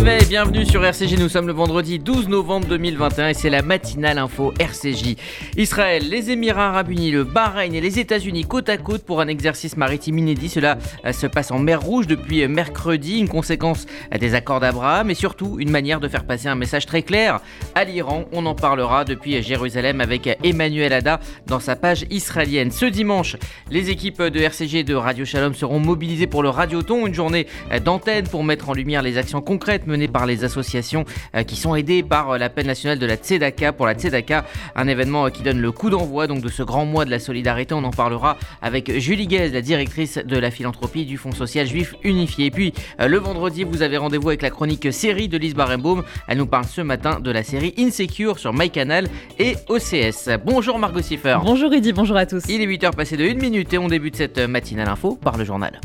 live it. Bienvenue sur RCJ. Nous sommes le vendredi 12 novembre 2021 et c'est la matinale info RCJ. Israël, les Émirats Arabes Unis, le Bahreïn et les États-Unis côte à côte pour un exercice maritime inédit. Cela euh, se passe en mer Rouge depuis mercredi, une conséquence des accords d'Abraham et surtout une manière de faire passer un message très clair à l'Iran. On en parlera depuis Jérusalem avec Emmanuel Ada dans sa page israélienne. Ce dimanche, les équipes de RCJ et de Radio Shalom seront mobilisées pour le Radioton, une journée d'antenne pour mettre en lumière les actions concrètes menées par les associations euh, qui sont aidées par euh, l'appel national de la Tzedaka pour la Tzedaka, un événement euh, qui donne le coup d'envoi donc de ce grand mois de la solidarité. On en parlera avec Julie Guez, la directrice de la philanthropie du Fonds social juif unifié. Et puis le vendredi, vous avez rendez-vous avec la chronique série de Lise Barenbaum. Elle nous parle ce matin de la série Insecure sur MyCanal et OCS. Bonjour Margot Siffer. Bonjour Eddy, bonjour à tous. Il est 8h passé de 1 minute et on débute cette matinale info par le journal.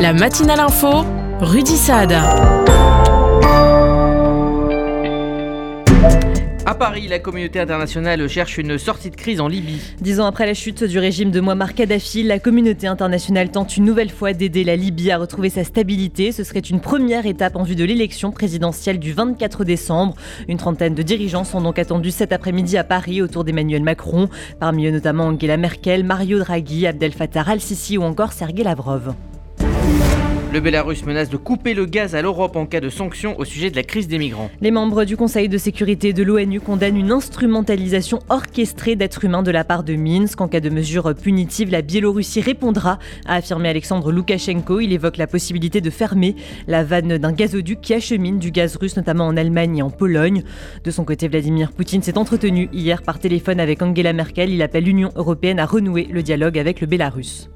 La matinale info, Rudy Saad. À Paris, la communauté internationale cherche une sortie de crise en Libye. Dix ans après la chute du régime de Muammar Kadhafi, la communauté internationale tente une nouvelle fois d'aider la Libye à retrouver sa stabilité. Ce serait une première étape en vue de l'élection présidentielle du 24 décembre. Une trentaine de dirigeants sont donc attendus cet après-midi à Paris autour d'Emmanuel Macron. Parmi eux notamment Angela Merkel, Mario Draghi, Abdel Fattah al-Sisi ou encore Sergei Lavrov. Le Bélarus menace de couper le gaz à l'Europe en cas de sanctions au sujet de la crise des migrants. Les membres du Conseil de sécurité de l'ONU condamnent une instrumentalisation orchestrée d'êtres humains de la part de Minsk. En cas de mesures punitives, la Biélorussie répondra, a affirmé Alexandre Loukachenko. Il évoque la possibilité de fermer la vanne d'un gazoduc qui achemine du gaz russe, notamment en Allemagne et en Pologne. De son côté, Vladimir Poutine s'est entretenu hier par téléphone avec Angela Merkel. Il appelle l'Union européenne à renouer le dialogue avec le Bélarus.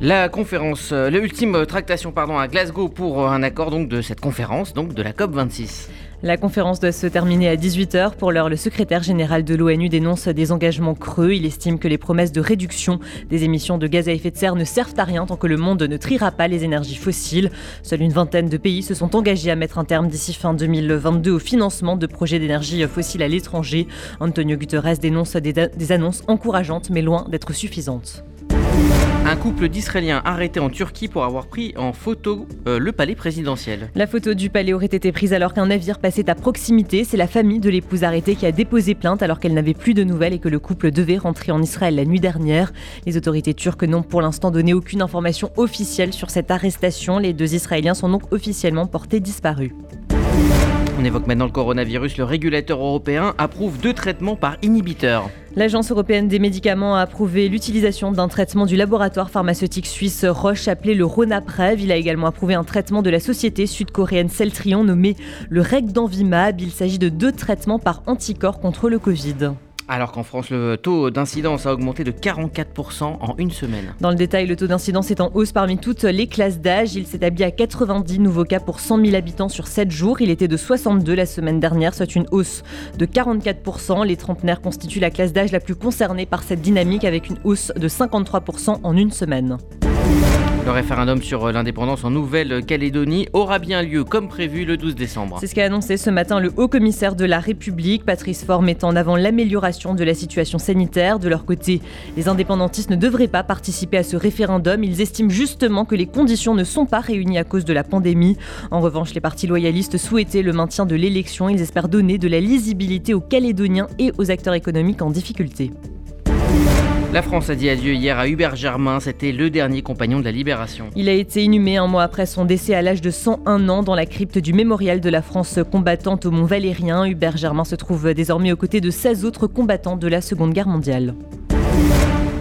La conférence, euh, l'ultime tractation pardon, à Glasgow pour euh, un accord donc de cette conférence, donc de la COP 26. La conférence doit se terminer à 18h. Pour l'heure, le secrétaire général de l'ONU dénonce des engagements creux. Il estime que les promesses de réduction des émissions de gaz à effet de serre ne servent à rien tant que le monde ne triera pas les énergies fossiles. Seule une vingtaine de pays se sont engagés à mettre un terme d'ici fin 2022 au financement de projets d'énergie fossile à l'étranger. Antonio Guterres dénonce des annonces encourageantes mais loin d'être suffisantes. Un couple d'Israéliens arrêté en Turquie pour avoir pris en photo euh, le palais présidentiel. La photo du palais aurait été prise alors qu'un navire passait à proximité. C'est la famille de l'épouse arrêtée qui a déposé plainte alors qu'elle n'avait plus de nouvelles et que le couple devait rentrer en Israël la nuit dernière. Les autorités turques n'ont pour l'instant donné aucune information officielle sur cette arrestation. Les deux Israéliens sont donc officiellement portés disparus. On évoque maintenant le coronavirus. Le régulateur européen approuve deux traitements par inhibiteur. L'Agence européenne des médicaments a approuvé l'utilisation d'un traitement du laboratoire pharmaceutique suisse Roche appelé le Ronaprev. Il a également approuvé un traitement de la société sud-coréenne Celtrion nommé le Regdanvimab. Il s'agit de deux traitements par anticorps contre le Covid. Alors qu'en France, le taux d'incidence a augmenté de 44% en une semaine. Dans le détail, le taux d'incidence est en hausse parmi toutes les classes d'âge. Il s'établit à 90 nouveaux cas pour 100 000 habitants sur 7 jours. Il était de 62 la semaine dernière, soit une hausse de 44%. Les trentenaires constituent la classe d'âge la plus concernée par cette dynamique avec une hausse de 53% en une semaine. Le référendum sur l'indépendance en Nouvelle-Calédonie aura bien lieu comme prévu le 12 décembre. C'est ce qu'a annoncé ce matin le haut commissaire de la République, Patrice Faure, mettant en avant l'amélioration de la situation sanitaire. De leur côté, les indépendantistes ne devraient pas participer à ce référendum. Ils estiment justement que les conditions ne sont pas réunies à cause de la pandémie. En revanche, les partis loyalistes souhaitaient le maintien de l'élection. Ils espèrent donner de la lisibilité aux Calédoniens et aux acteurs économiques en difficulté. La France a dit adieu hier à Hubert Germain, c'était le dernier compagnon de la Libération. Il a été inhumé un mois après son décès à l'âge de 101 ans dans la crypte du mémorial de la France combattante au Mont Valérien. Hubert Germain se trouve désormais aux côtés de 16 autres combattants de la Seconde Guerre mondiale.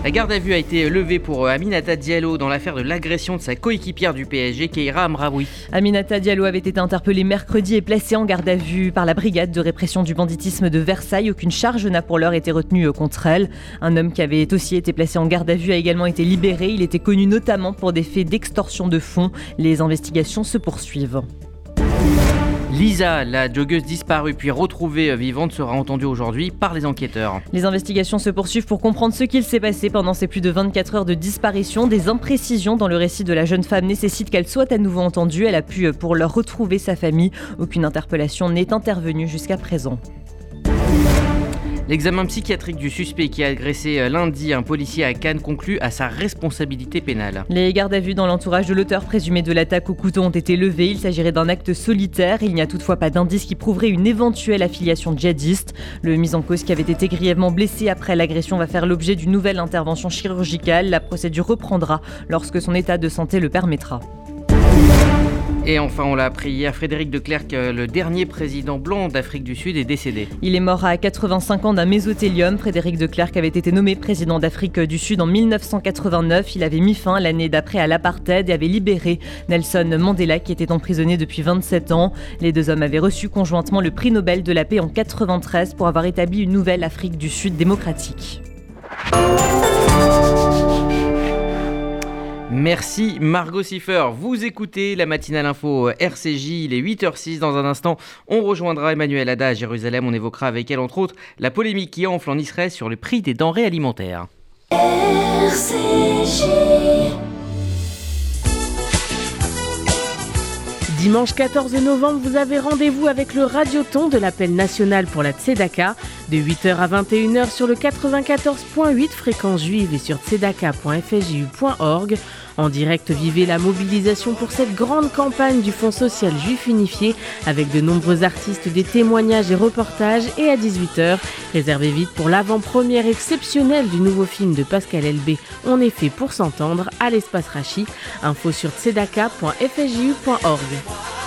La garde à vue a été levée pour euh, Aminata Diallo dans l'affaire de l'agression de sa coéquipière du PSG, Keira Amraoui. Aminata Diallo avait été interpellée mercredi et placée en garde à vue par la brigade de répression du banditisme de Versailles. Aucune charge n'a pour l'heure été retenue euh, contre elle. Un homme qui avait aussi été placé en garde à vue a également été libéré. Il était connu notamment pour des faits d'extorsion de fonds. Les investigations se poursuivent. Lisa, la joggeuse disparue puis retrouvée vivante, sera entendue aujourd'hui par les enquêteurs. Les investigations se poursuivent pour comprendre ce qu'il s'est passé pendant ces plus de 24 heures de disparition. Des imprécisions dans le récit de la jeune femme nécessitent qu'elle soit à nouveau entendue. Elle a pu, pour leur retrouver sa famille, aucune interpellation n'est intervenue jusqu'à présent. L'examen psychiatrique du suspect qui a agressé euh, lundi un policier à Cannes conclut à sa responsabilité pénale. Les gardes à vue dans l'entourage de l'auteur présumé de l'attaque au couteau ont été levés. Il s'agirait d'un acte solitaire. Il n'y a toutefois pas d'indice qui prouverait une éventuelle affiliation djihadiste. Le mis en cause qui avait été grièvement blessé après l'agression va faire l'objet d'une nouvelle intervention chirurgicale. La procédure reprendra lorsque son état de santé le permettra. Et enfin, on l'a appris hier, Frédéric de Klerk, euh, le dernier président blanc d'Afrique du Sud, est décédé. Il est mort à 85 ans d'un mésothélium. Frédéric de Klerk avait été nommé président d'Afrique du Sud en 1989. Il avait mis fin l'année d'après à l'apartheid et avait libéré Nelson Mandela qui était emprisonné depuis 27 ans. Les deux hommes avaient reçu conjointement le prix Nobel de la paix en 93 pour avoir établi une nouvelle Afrique du Sud démocratique. Merci Margot Siffer. Vous écoutez la matinale info RCJ, il est 8h06. Dans un instant, on rejoindra Emmanuel Ada à Jérusalem. On évoquera avec elle, entre autres, la polémique qui enfle en Israël sur le prix des denrées alimentaires. Dimanche 14 novembre, vous avez rendez-vous avec le radioton de l'appel national pour la Tzedaka de 8h à 21h sur le 94.8 fréquence juive et sur tzedaka.fju.org. En direct, vivez la mobilisation pour cette grande campagne du Fonds social juif unifié avec de nombreux artistes, des témoignages et reportages. Et à 18h, réservez vite pour l'avant-première exceptionnelle du nouveau film de Pascal Elbé, On est fait pour s'entendre, à l'espace Rachi. Info sur tzedaka.fju.org.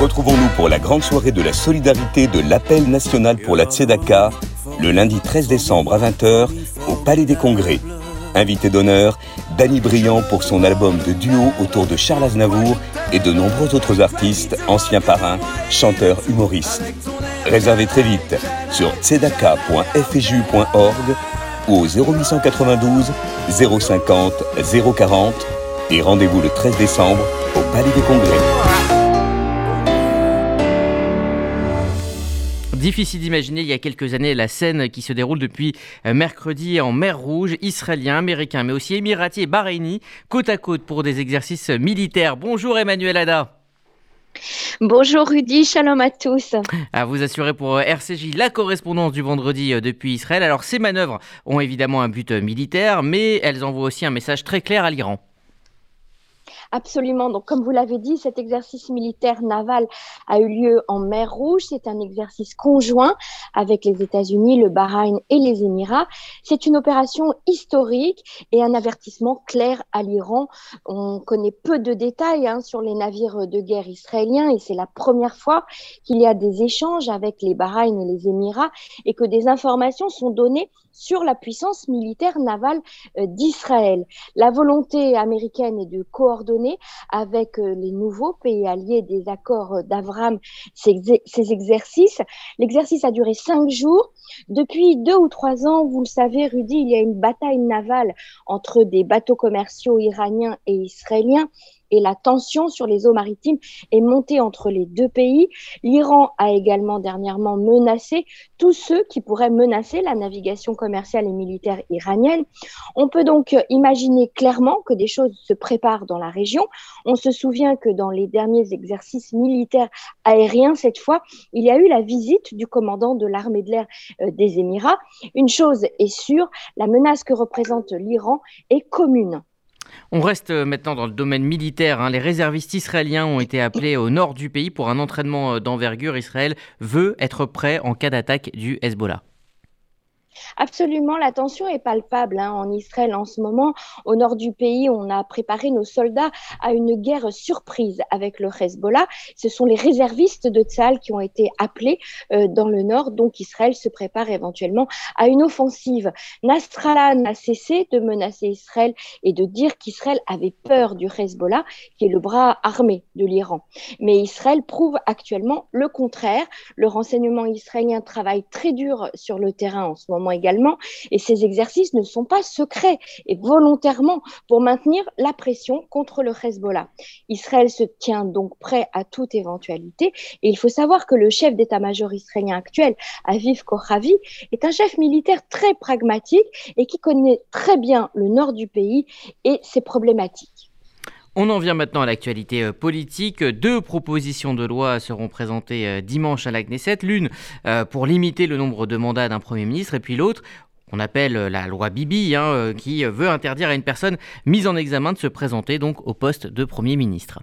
Retrouvons-nous pour la grande soirée de la solidarité de l'appel national pour la Tzedaka, le lundi 13 décembre à 20h au Palais des Congrès. Invité d'honneur, Danny Briand pour son album de duo autour de Charles Aznavour et de nombreux autres artistes, anciens parrains, chanteurs, humoristes. Réservez très vite sur tzedaka.fju.org ou au 0892 050 040 et rendez-vous le 13 décembre au Palais des Congrès. Difficile d'imaginer il y a quelques années la scène qui se déroule depuis euh, mercredi en mer Rouge, israélien, américain, mais aussi émirati et bahreïni, côte à côte pour des exercices militaires. Bonjour Emmanuel Ada. Bonjour Rudy, shalom à tous. À vous assurer pour euh, RCJ la correspondance du vendredi euh, depuis Israël. Alors ces manœuvres ont évidemment un but militaire, mais elles envoient aussi un message très clair à l'Iran. Absolument. Donc, comme vous l'avez dit, cet exercice militaire naval a eu lieu en mer Rouge. C'est un exercice conjoint avec les États-Unis, le Bahreïn et les Émirats. C'est une opération historique et un avertissement clair à l'Iran. On connaît peu de détails hein, sur les navires de guerre israéliens et c'est la première fois qu'il y a des échanges avec les Bahreïn et les Émirats et que des informations sont données sur la puissance militaire navale euh, d'Israël. La volonté américaine est de coordonner avec euh, les nouveaux pays alliés des accords euh, d'Avram ces, ces exercices. L'exercice a duré cinq jours. Depuis deux ou trois ans, vous le savez, Rudy, il y a une bataille navale entre des bateaux commerciaux iraniens et israéliens et la tension sur les eaux maritimes est montée entre les deux pays. L'Iran a également dernièrement menacé tous ceux qui pourraient menacer la navigation commerciale et militaire iranienne. On peut donc imaginer clairement que des choses se préparent dans la région. On se souvient que dans les derniers exercices militaires aériens, cette fois, il y a eu la visite du commandant de l'armée de l'air euh, des Émirats. Une chose est sûre, la menace que représente l'Iran est commune. On reste euh, maintenant dans le domaine militaire. Hein. Les réservistes israéliens ont été appelés au nord du pays pour un entraînement euh, d'envergure. Israël veut être prêt en cas d'attaque du Hezbollah. Absolument, la tension est palpable hein, en Israël en ce moment. Au nord du pays, on a préparé nos soldats à une guerre surprise avec le Hezbollah. Ce sont les réservistes de Tzal qui ont été appelés euh, dans le nord, donc Israël se prépare éventuellement à une offensive. Nasrallah n'a cessé de menacer Israël et de dire qu'Israël avait peur du Hezbollah, qui est le bras armé de l'Iran. Mais Israël prouve actuellement le contraire. Le renseignement israélien travaille très dur sur le terrain en ce moment également. Et ces exercices ne sont pas secrets et volontairement pour maintenir la pression contre le Hezbollah. Israël se tient donc prêt à toute éventualité. Et il faut savoir que le chef d'état-major israélien actuel, Aviv Kochavi, est un chef militaire très pragmatique et qui connaît très bien le nord du pays et ses problématiques. On en vient maintenant à l'actualité euh, politique. Deux propositions de loi seront présentées euh, dimanche à la Knesset. L'une euh, pour limiter le nombre de mandats d'un Premier ministre et puis l'autre on appelle la loi Bibi, hein, qui veut interdire à une personne mise en examen de se présenter donc au poste de Premier ministre.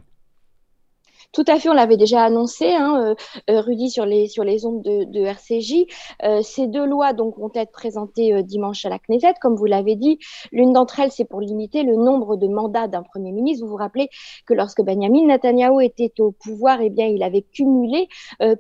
Tout à fait, on l'avait déjà annoncé, hein, euh, euh, Rudy, sur les, sur les ondes de, de RCJ. Euh, ces deux lois donc, vont être présentées dimanche à la Knesset, comme vous l'avez dit. L'une d'entre elles, c'est pour limiter le nombre de mandats d'un Premier ministre. Vous vous rappelez que lorsque Benjamin Netanyahu était au pouvoir, eh bien, il avait cumulé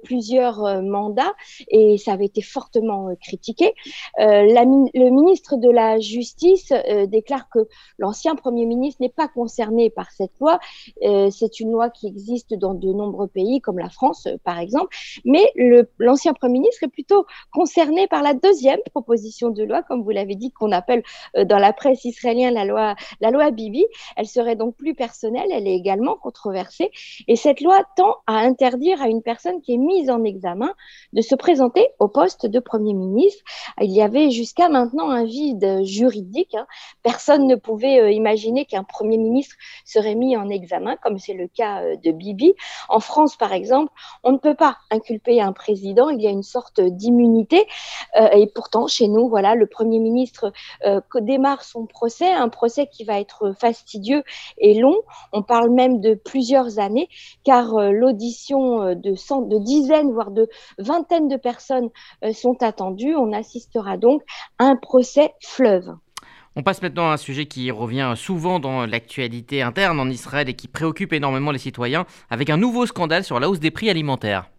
plusieurs mandats et ça avait été fortement critiqué. La, le ministre de la Justice déclare que l'ancien Premier ministre n'est pas concerné par cette loi. c'est une loi qui existe dans de nombreux pays, comme la France, euh, par exemple. Mais l'ancien Premier ministre est plutôt concerné par la deuxième proposition de loi, comme vous l'avez dit, qu'on appelle euh, dans la presse israélienne la loi, la loi Bibi. Elle serait donc plus personnelle, elle est également controversée. Et cette loi tend à interdire à une personne qui est mise en examen de se présenter au poste de Premier ministre. Il y avait jusqu'à maintenant un vide juridique. Hein. Personne ne pouvait euh, imaginer qu'un Premier ministre serait mis en examen, comme c'est le cas de Bibi. En France, par exemple, on ne peut pas inculper un président, il y a une sorte d'immunité. Euh, et pourtant, chez nous, voilà, le Premier ministre euh, démarre son procès, un procès qui va être fastidieux et long. On parle même de plusieurs années, car euh, l'audition de, de dizaines, voire de vingtaines de personnes sont attendues. On assistera donc à un procès fleuve. On passe maintenant à un sujet qui revient souvent dans l'actualité interne en Israël et qui préoccupe énormément les citoyens, avec un nouveau scandale sur la hausse des prix alimentaires.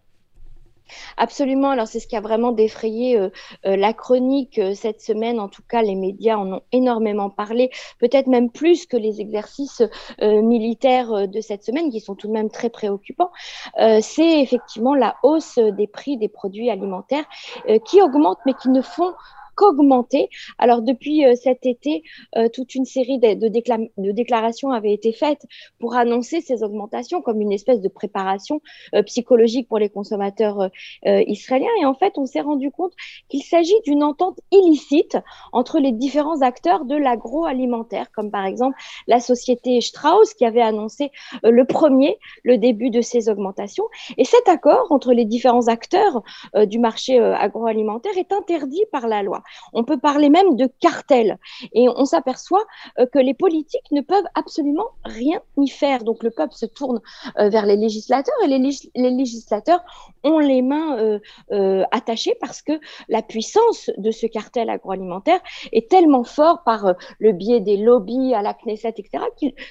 Absolument. Alors c'est ce qui a vraiment défrayé euh, euh, la chronique euh, cette semaine. En tout cas, les médias en ont énormément parlé, peut-être même plus que les exercices militaires de cette semaine, qui sont tout de même très préoccupants. c'est effectivement la hausse des prix des produits alimentaires qui augmentent, mais qui ne font qu'augmenter. Alors depuis euh, cet été, euh, toute une série de, déclarations avaient été faites pour annoncer ces augmentations comme une espèce de préparation euh, psychologique pour les consommateurs israéliens. Et en fait, on s'est rendu compte qu'il s'agit d'une entente illicite entre les différents acteurs de l'agroalimentaire, comme par exemple la société Strauss qui avait annoncé le premier le début de ces augmentations. Et cet accord entre les différents acteurs du marché agroalimentaire est interdit par la loi. On peut parler même de cartel. Et on s'aperçoit euh, que les politiques ne peuvent absolument rien y faire. Donc le peuple se tourne euh, vers les législateurs et les, législateurs ont les mains euh, attachées parce que la puissance de ce cartel agroalimentaire est tellement fort par le biais des lobbies à la Knesset, etc.,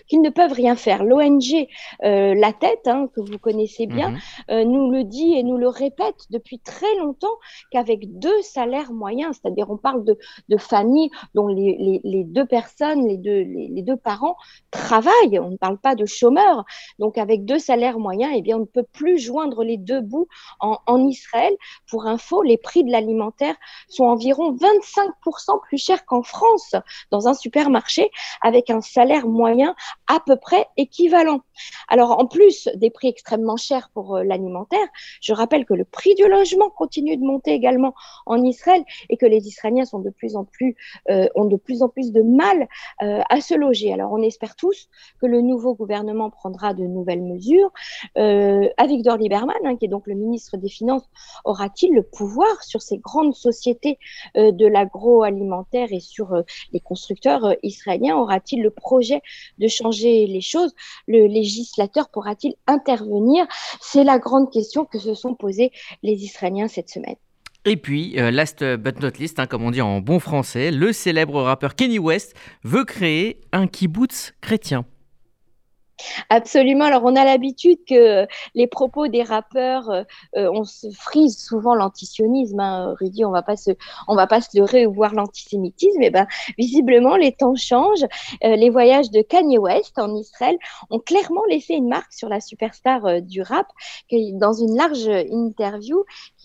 qu'ils ne peuvent rien faire. L'ONG La Tête, hein, que vous connaissez bien, mhm. nous le dit et nous le répète depuis très longtemps qu'avec deux salaires moyens, c'est-à-dire on parle de, de familles dont les, les, deux personnes, les deux, les, deux parents travaillent, on ne parle pas de chômeurs. Donc avec deux salaires moyens, eh bien, on ne peut plus joindre les deux bouts en, en Israël. Pour info, les prix de l'alimentaire sont environ 25% plus chers qu'en France dans un supermarché avec un salaire moyen à peu près équivalent. Alors en plus des prix extrêmement chers pour euh, l'alimentaire, je rappelle que le prix du logement continue de monter également en Israël et que les Israéliens euh, ont de plus en plus de mal euh, à se loger. Alors on espère tous que le nouveau gouvernement prendra de nouvelles mesures. Euh, Avigdor Lieberman, hein, qui est donc le ministre des Finances, aura-t-il le pouvoir sur ces grandes sociétés euh, de l'agroalimentaire et sur les constructeurs israéliens? Aura-t-il le projet de changer les choses? Le législateur pourra-t-il intervenir? C'est la grande question que se sont posées les Israéliens cette semaine. Et puis, euh, last but not least, hein, comme on dit en bon français, le célèbre rappeur Kenny West veut créer un kibbutz chrétien. Absolument. Alors, on a l'habitude que les propos des rappeurs, euh, euh, on se frise souvent l'antisionisme. Hein, Rudy, on va va pas se leurrer ou voir l'antisémitisme. Et eh ben, visiblement, les temps changent. Euh, les voyages de Kanye West en Israël ont clairement laissé une marque sur la superstar du rap. Dans une large interview,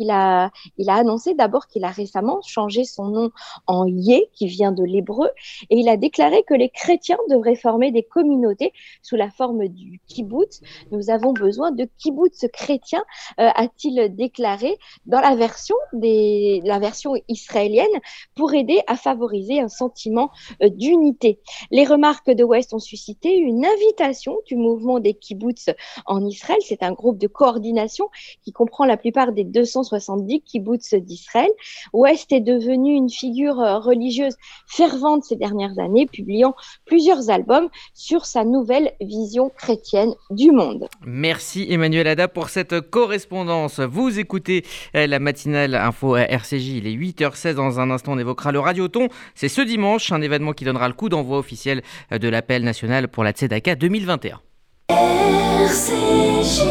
a, il a annoncé d'abord qu'il a récemment changé son nom en Yé, qui vient de l'hébreu, et il a déclaré que les chrétiens devraient former des communautés sous la forme du kibbutz. Nous avons besoin de kibbutz chrétiens, euh, a-t-il déclaré dans la version, des, la version israélienne pour aider à favoriser un sentiment euh, d'unité. Les remarques de West ont suscité une invitation du mouvement des kibbutz en Israël. C'est un groupe de coordination qui comprend la plupart des 270 kibbutz d'Israël. West est devenu une figure euh, religieuse fervente ces dernières années, publiant plusieurs albums sur sa nouvelle vision chrétienne du monde. Merci Emmanuel Ada pour cette correspondance. Vous écoutez euh, la matinale info RCJ, il est 8h16 dans un instant on évoquera le Radioton. C'est ce dimanche, un événement qui donnera le coup d'envoi officiel euh, de l'appel national pour la Tzedaka 2021. RCJ.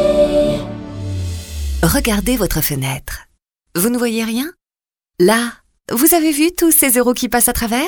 Regardez votre fenêtre. Vous ne voyez rien? Là, vous avez vu tous ces euros qui passent à travers?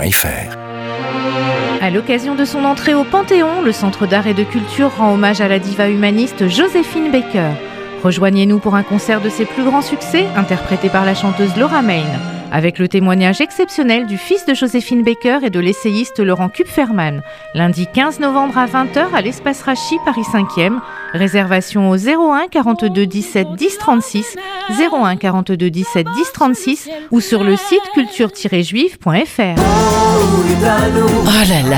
À l'occasion de son entrée au Panthéon, le Centre d'art et de culture rend hommage à la diva humaniste Joséphine Baker. Rejoignez-nous pour un concert de ses plus grands succès, interprété par la chanteuse Laura Main avec le témoignage exceptionnel du fils de Joséphine Baker et de l'essayiste Laurent Kupferman, lundi 15 novembre à 20h à l'espace Rachi, Paris 5e. Réservation au 01 42 17 10 36, 01 42 17 10 36 ou sur le site culture-juive.fr. Oh là là,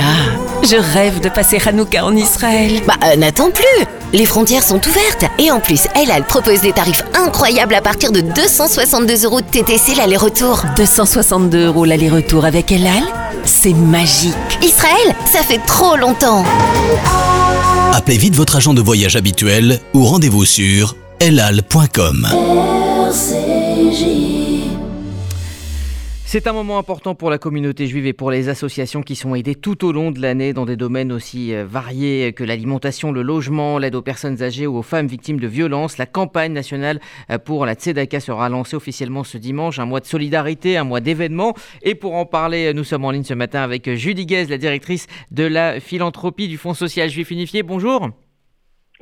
je rêve de passer Hanouka en Israël. Bah, euh, n'attends plus Les frontières sont ouvertes et en plus, Elle propose des tarifs incroyables à partir de 262 euros de TTC l'aller-retour. 262 euros l'aller-retour avec Elal C'est magique. Israël, ça fait trop longtemps. Appelez vite votre agent de voyage habituel ou rendez-vous sur elal.com. C'est un moment important pour la communauté juive et pour les associations qui sont aidées tout au long de l'année dans des domaines aussi euh, variés que l'alimentation, le logement, l'aide aux personnes âgées ou aux femmes victimes de violences. La campagne nationale euh, pour la Tzedaka sera lancée officiellement ce dimanche, un mois de solidarité, un mois d'événements. Et pour en parler, euh, nous sommes en ligne ce matin avec Julie Guez, la directrice de la philanthropie du Fonds social juif unifié. Bonjour.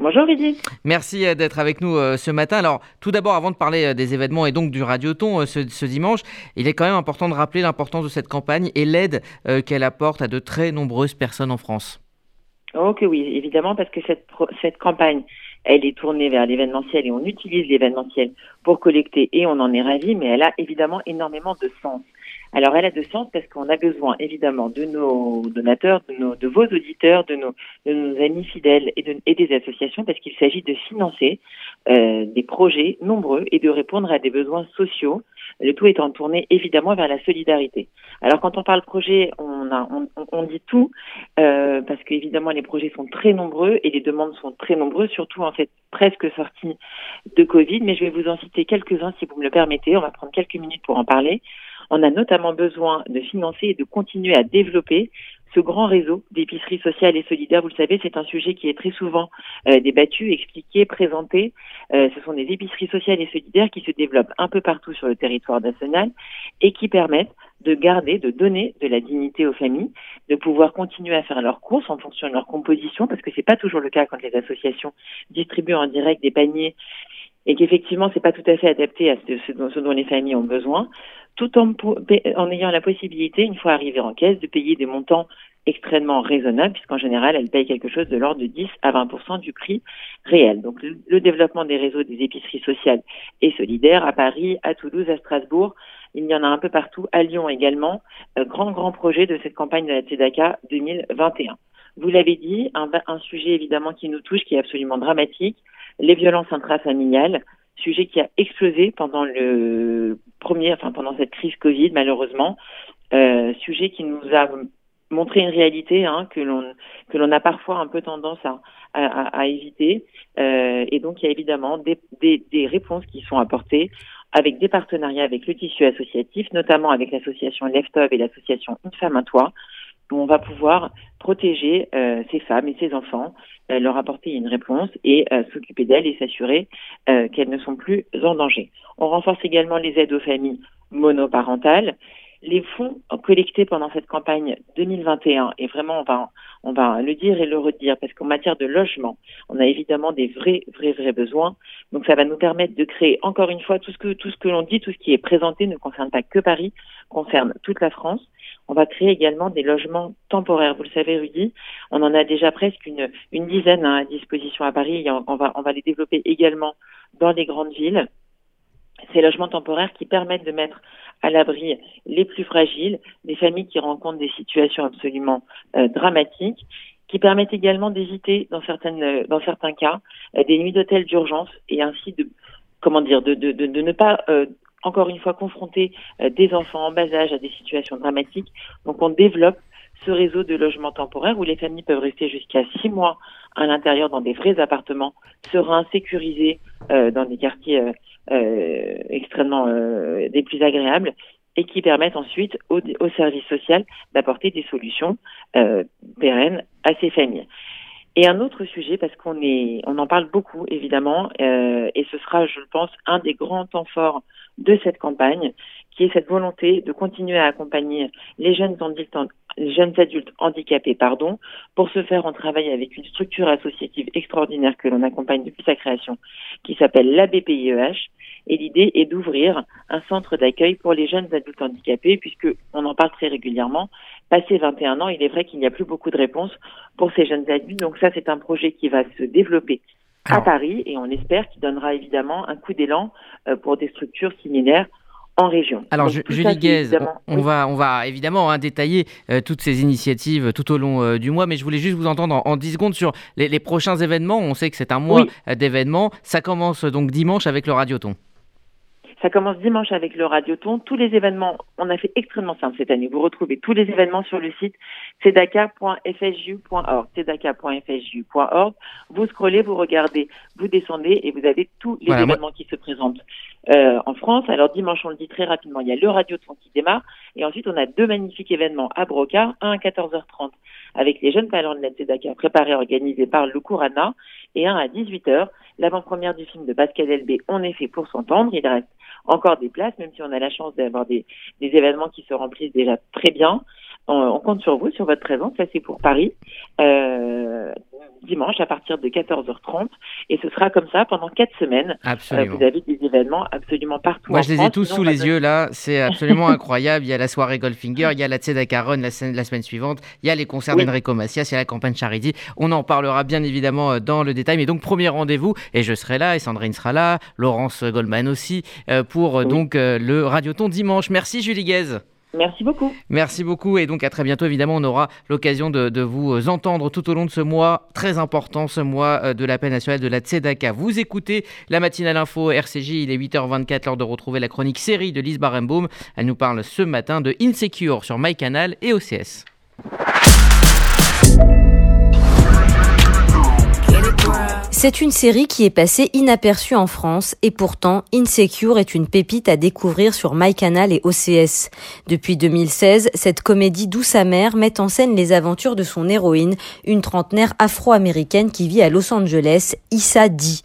Bonjour Rudy. Merci euh, d'être avec nous euh, ce matin. Alors tout d'abord, avant de parler euh, des événements et donc du Radioton ce, ce dimanche, il est quand même important de rappeler l'importance de cette campagne et l'aide qu'elle apporte à de très nombreuses personnes en France. Oh que oui, évidemment, parce que cette, cette campagne, elle est tournée vers l'événementiel et on utilise l'événementiel pour collecter et on en est ravi, mais elle a évidemment énormément de sens. Alors elle a de sens parce qu'on a besoin évidemment de nos donateurs, de, nos, de vos auditeurs, de nos, de nos amis fidèles et, de, et des associations parce qu'il s'agit de financer euh, des projets nombreux et de répondre à des besoins sociaux. Le tout étant tourné évidemment vers la solidarité. Alors quand on parle projet, on, a, on, on dit tout euh, parce qu'évidemment les projets sont très nombreux et les demandes sont très nombreuses, surtout en fait presque sortie de Covid. Mais je vais vous en citer quelques-uns si vous me le permettez. On va prendre quelques minutes pour en parler. On a notamment besoin de financer et de continuer à développer ce grand réseau d'épiceries sociales et solidaires. Vous le savez, c'est un sujet qui est très souvent euh, débattu, expliqué, présenté. Euh, ce sont des épiceries sociales et solidaires qui se développent un peu partout sur le territoire national et qui permettent de garder, de donner de la dignité aux familles, de pouvoir continuer à faire leurs courses en fonction de leur composition, parce que c'est pas toujours le cas quand les associations distribuent en direct des paniers et qu'effectivement c'est pas tout à fait adapté à ce, dont, les familles ont besoin tout en, ayant la possibilité, une fois arrivé en caisse, de payer des montants extrêmement raisonnables, puisqu'en général, elles payent quelque chose de l'ordre de 10 à 20 du prix réel. Donc, le, développement des réseaux des épiceries sociales et solidaires à Paris, à Toulouse, à Strasbourg, il y en a un peu partout, à Lyon également. Euh, grand, grand projet de cette campagne de la TEDACA 2021. Vous l'avez dit, un, un sujet évidemment qui nous touche, qui est absolument dramatique, les violences intrafamiliales, sujet qui a explosé pendant le premier, enfin pendant cette crise Covid malheureusement, euh, sujet qui nous a montré une réalité hein, que l'on que l'on a parfois un peu tendance à, éviter. Euh, et donc il y a évidemment des, réponses qui sont apportées avec des partenariats avec le tissu associatif, notamment avec l'association Leftov et l'association Une femme un toit, où on va pouvoir protéger euh, ces femmes et ces enfants, euh, leur apporter une réponse et euh, s'occuper d'elles et s'assurer qu'elles ne sont plus en danger. On renforce également les aides aux familles monoparentales. Les fonds collectés pendant cette campagne 2021, et vraiment on va, on va le dire et le redire, parce qu'en matière de logement, on a évidemment des vrais, vrais, vrais besoins. Donc ça va nous permettre de créer, encore une fois, tout ce que, tout ce que l'on dit, tout ce qui est présenté ne concerne pas que Paris, concerne toute la France. On va créer également des logements temporaires. Vous le savez, Rudy, on en a déjà presque une, dizaine hein, à disposition à Paris. On, va, les développer également dans les grandes villes. Ces logements temporaires qui permettent de mettre à l'abri les plus fragiles, des familles qui rencontrent des situations absolument euh, dramatiques, qui permettent également d'éviter, dans dans certains cas, euh, des nuits d'hôtel d'urgence et ainsi de, comment dire, de, ne pas euh, encore une fois confronter euh, des enfants en bas âge à des situations dramatiques. Donc on développe ce réseau de logements temporaires où les familles peuvent rester jusqu'à six mois à l'intérieur dans des vrais appartements, sereins, sécurisés, euh, dans des quartiers euh, extrêmement des plus agréables et qui permettent ensuite au, au service social d'apporter des solutions pérennes à ces familles. Et un autre sujet, parce qu'on est, on en parle beaucoup évidemment, euh, et ce sera, je pense, un des grands temps forts de cette campagne, qui est cette volonté de continuer à accompagner les jeunes adultes, les jeunes adultes handicapés, pardon, pour ce faire, on travaille avec une structure associative extraordinaire que l'on accompagne depuis sa création, qui s'appelle la BPIEH. Et l'idée est d'ouvrir un centre d'accueil pour les jeunes adultes handicapés, puisque on en parle très régulièrement. Passé 21 ans, il est vrai qu'il n'y a plus beaucoup de réponses pour ces jeunes adultes. Donc ça, c'est un projet qui va se développer à Paris et on espère qu'il donnera évidemment un coup d'élan euh, pour des structures similaires en région. Alors, Julie Guez, on, va, on va évidemment hein, détailler euh, toutes ces initiatives tout au long euh, du mois, mais je voulais juste vous entendre en, 10 secondes sur les, prochains événements. On sait que c'est un mois d'événements. Ça commence donc dimanche avec le Radioton. Ça commence dimanche avec le Radioton. Tous les événements, on a fait extrêmement simple cette année. Vous retrouvez tous les événements sur le site cdaca.fju.org. cdaca.fju.org. Vous scrollez, vous regardez, vous descendez et vous avez tous les événements qui se présentent euh, en France. Alors dimanche, on le dit très rapidement, il y a le Radioton qui démarre. Et ensuite, on a deux magnifiques événements à Brocard, un à 14h30 avec les jeunes talents de la TEDACA préparés et organisés par le Courana et un à 18h, l'avant-première du film de Pascal Elbé, On est fait pour s'entendre. Il reste encore des places, même si on a la chance d'avoir des, des événements qui se remplissent déjà très bien. On, compte sur vous, sur votre présence. Ça, c'est pour Paris. Euh, dimanche à partir de 14h30 et ce sera comme ça pendant quatre semaines. Absolument. vous avez des événements absolument partout. Moi, je les ai tous sous les yeux là. C'est absolument incroyable. Il y a la soirée Goldfinger, il y a la Tzedaka Run la, la semaine suivante, il y a les concerts d'Enrico Macias, il y a la campagne Charity. On en parlera bien évidemment dans le détail. Mais donc premier rendez-vous et je serai là et Sandrine sera là, Laurence Goldman aussi pour donc le Radioton dimanche. Merci Julie Guez. Merci beaucoup. Merci beaucoup et donc à très bientôt. Évidemment, on aura l'occasion de, vous euh, entendre tout au long de ce mois très important, ce mois euh, de la paix nationale de la Tzedaka. Vous écoutez la matinale info RCJ, il est 8h24, l'heure de retrouver la chronique série de Lise Barenbaum. Elle nous parle ce matin de Insecure sur MyCanal et OCS. C'est une série qui est passée inaperçue en France et pourtant Insecure est une pépite à découvrir sur MyCanal et OCS. Depuis 2016, cette comédie douce amère met en scène les aventures de son héroïne, une trentenaire afro-américaine qui vit à Los Angeles, Issa Dee.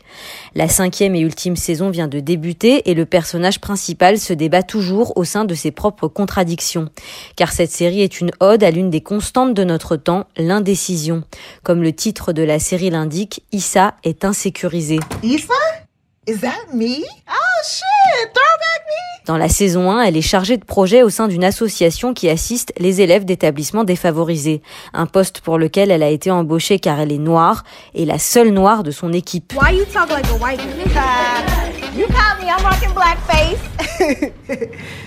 La cinquième et ultime saison vient de débuter et le personnage principal se débat toujours au sein de ses propres contradictions. Car cette série est une ode à l'une des constantes de notre temps, l'indécision. Comme le titre de la série l'indique, Issa est insécurisée. Issa? Is that me? Oh shit, throwback me? Dans la saison 1, elle est chargée de projet au sein d'une association qui assiste les élèves d'établissements défavorisés. Un poste pour lequel elle a été embauchée car elle est noire et la seule noire de son équipe. Why you talk like a white You caught me, I'm rocking blackface.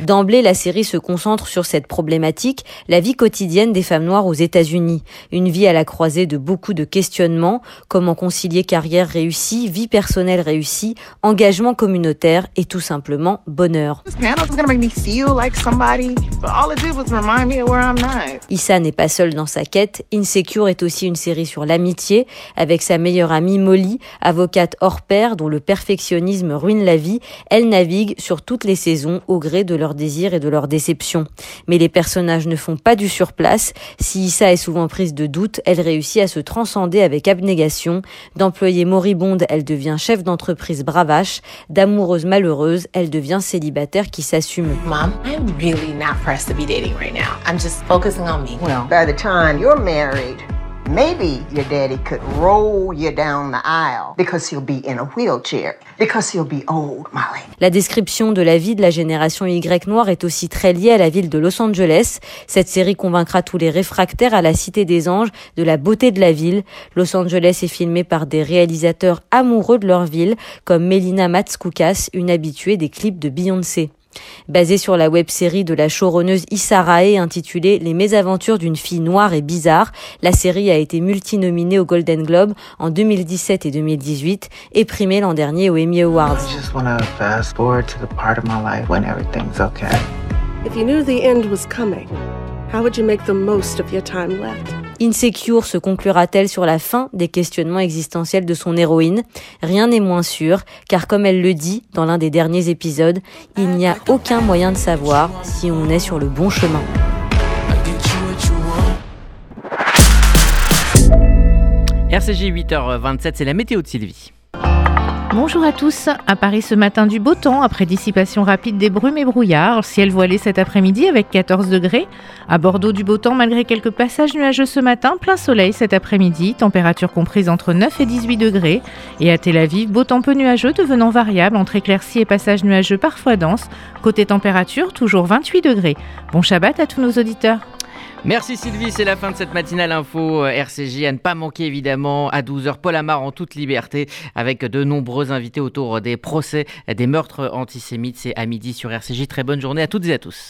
D'emblée, la série se concentre sur cette problématique, la vie quotidienne des femmes noires aux États-Unis. Une vie à la croisée de beaucoup de questionnements, comment concilier carrière réussie, vie personnelle réussie, engagement communautaire et tout simplement bonheur. Issa n'est pas seule dans sa quête. Insecure est aussi une série sur l'amitié, avec sa meilleure amie Molly, avocate hors pair dont le perfectionnisme ruine la vie. Elle navigue sur toutes les saisons au gré de leurs désirs et de leurs déceptions. Mais les personnages ne font pas du surplace. Si Issa est souvent prise de doute, elle réussit à se transcender avec abnégation. D'employée moribonde, elle devient chef d'entreprise bravache. D'amoureuse malheureuse, elle devient célibataire qui s'assume. Mom, I'm really not pressed to be dating right now. I'm just focusing on me. Well, by the time you're married, maybe your daddy could roll you down the aisle because he'll be in a wheelchair. Because he'll be old, Molly. La description de la vie de la génération Y noire est aussi très liée à la ville de Los Angeles. Cette série convaincra tous les réfractaires à la Cité des Anges de la beauté de la ville. Los Angeles est filmé par des réalisateurs amoureux de leur ville, comme Melina Matskoukas, une habituée des clips de Beyoncé. Basée sur la web-série de la showrunneuse Issa Rae intitulée Les mésaventures d'une fille noire et bizarre, la série a été multinominée au Golden Globe en 2017 et 2018 et primée l'an dernier aux Emmy Awards. If you knew the end was coming, how would you make the most of your time left? Insecure se conclura-t-elle sur la fin des questionnements existentiels de son héroïne? Rien n'est moins sûr, car comme elle le dit dans l'un des derniers épisodes, il n'y a aucun moyen de savoir si on est sur le bon chemin. RCG 8h27, c'est la météo de Sylvie. Bonjour à tous. À Paris ce matin du beau temps après dissipation rapide des brumes et brouillards. Ciel voilé cet après-midi avec 14 degrés. À Bordeaux du beau temps malgré quelques passages nuageux ce matin. Plein soleil cet après-midi. Température comprise entre 9 et 18 degrés. Et à Tel Aviv, beau temps peu nuageux devenant variable entre éclaircies et passages nuageux parfois denses. Côté température, toujours 28 degrés. Bon Shabbat à tous nos auditeurs. Merci Sylvie, c'est la fin de cette matinale info euh, RCJ. À ne pas manquer évidemment à 12h Paul Amar en toute liberté avec de nombreux invités autour des procès des meurtres antisémites. C'est à midi sur RCJ. Très bonne journée à toutes et à tous.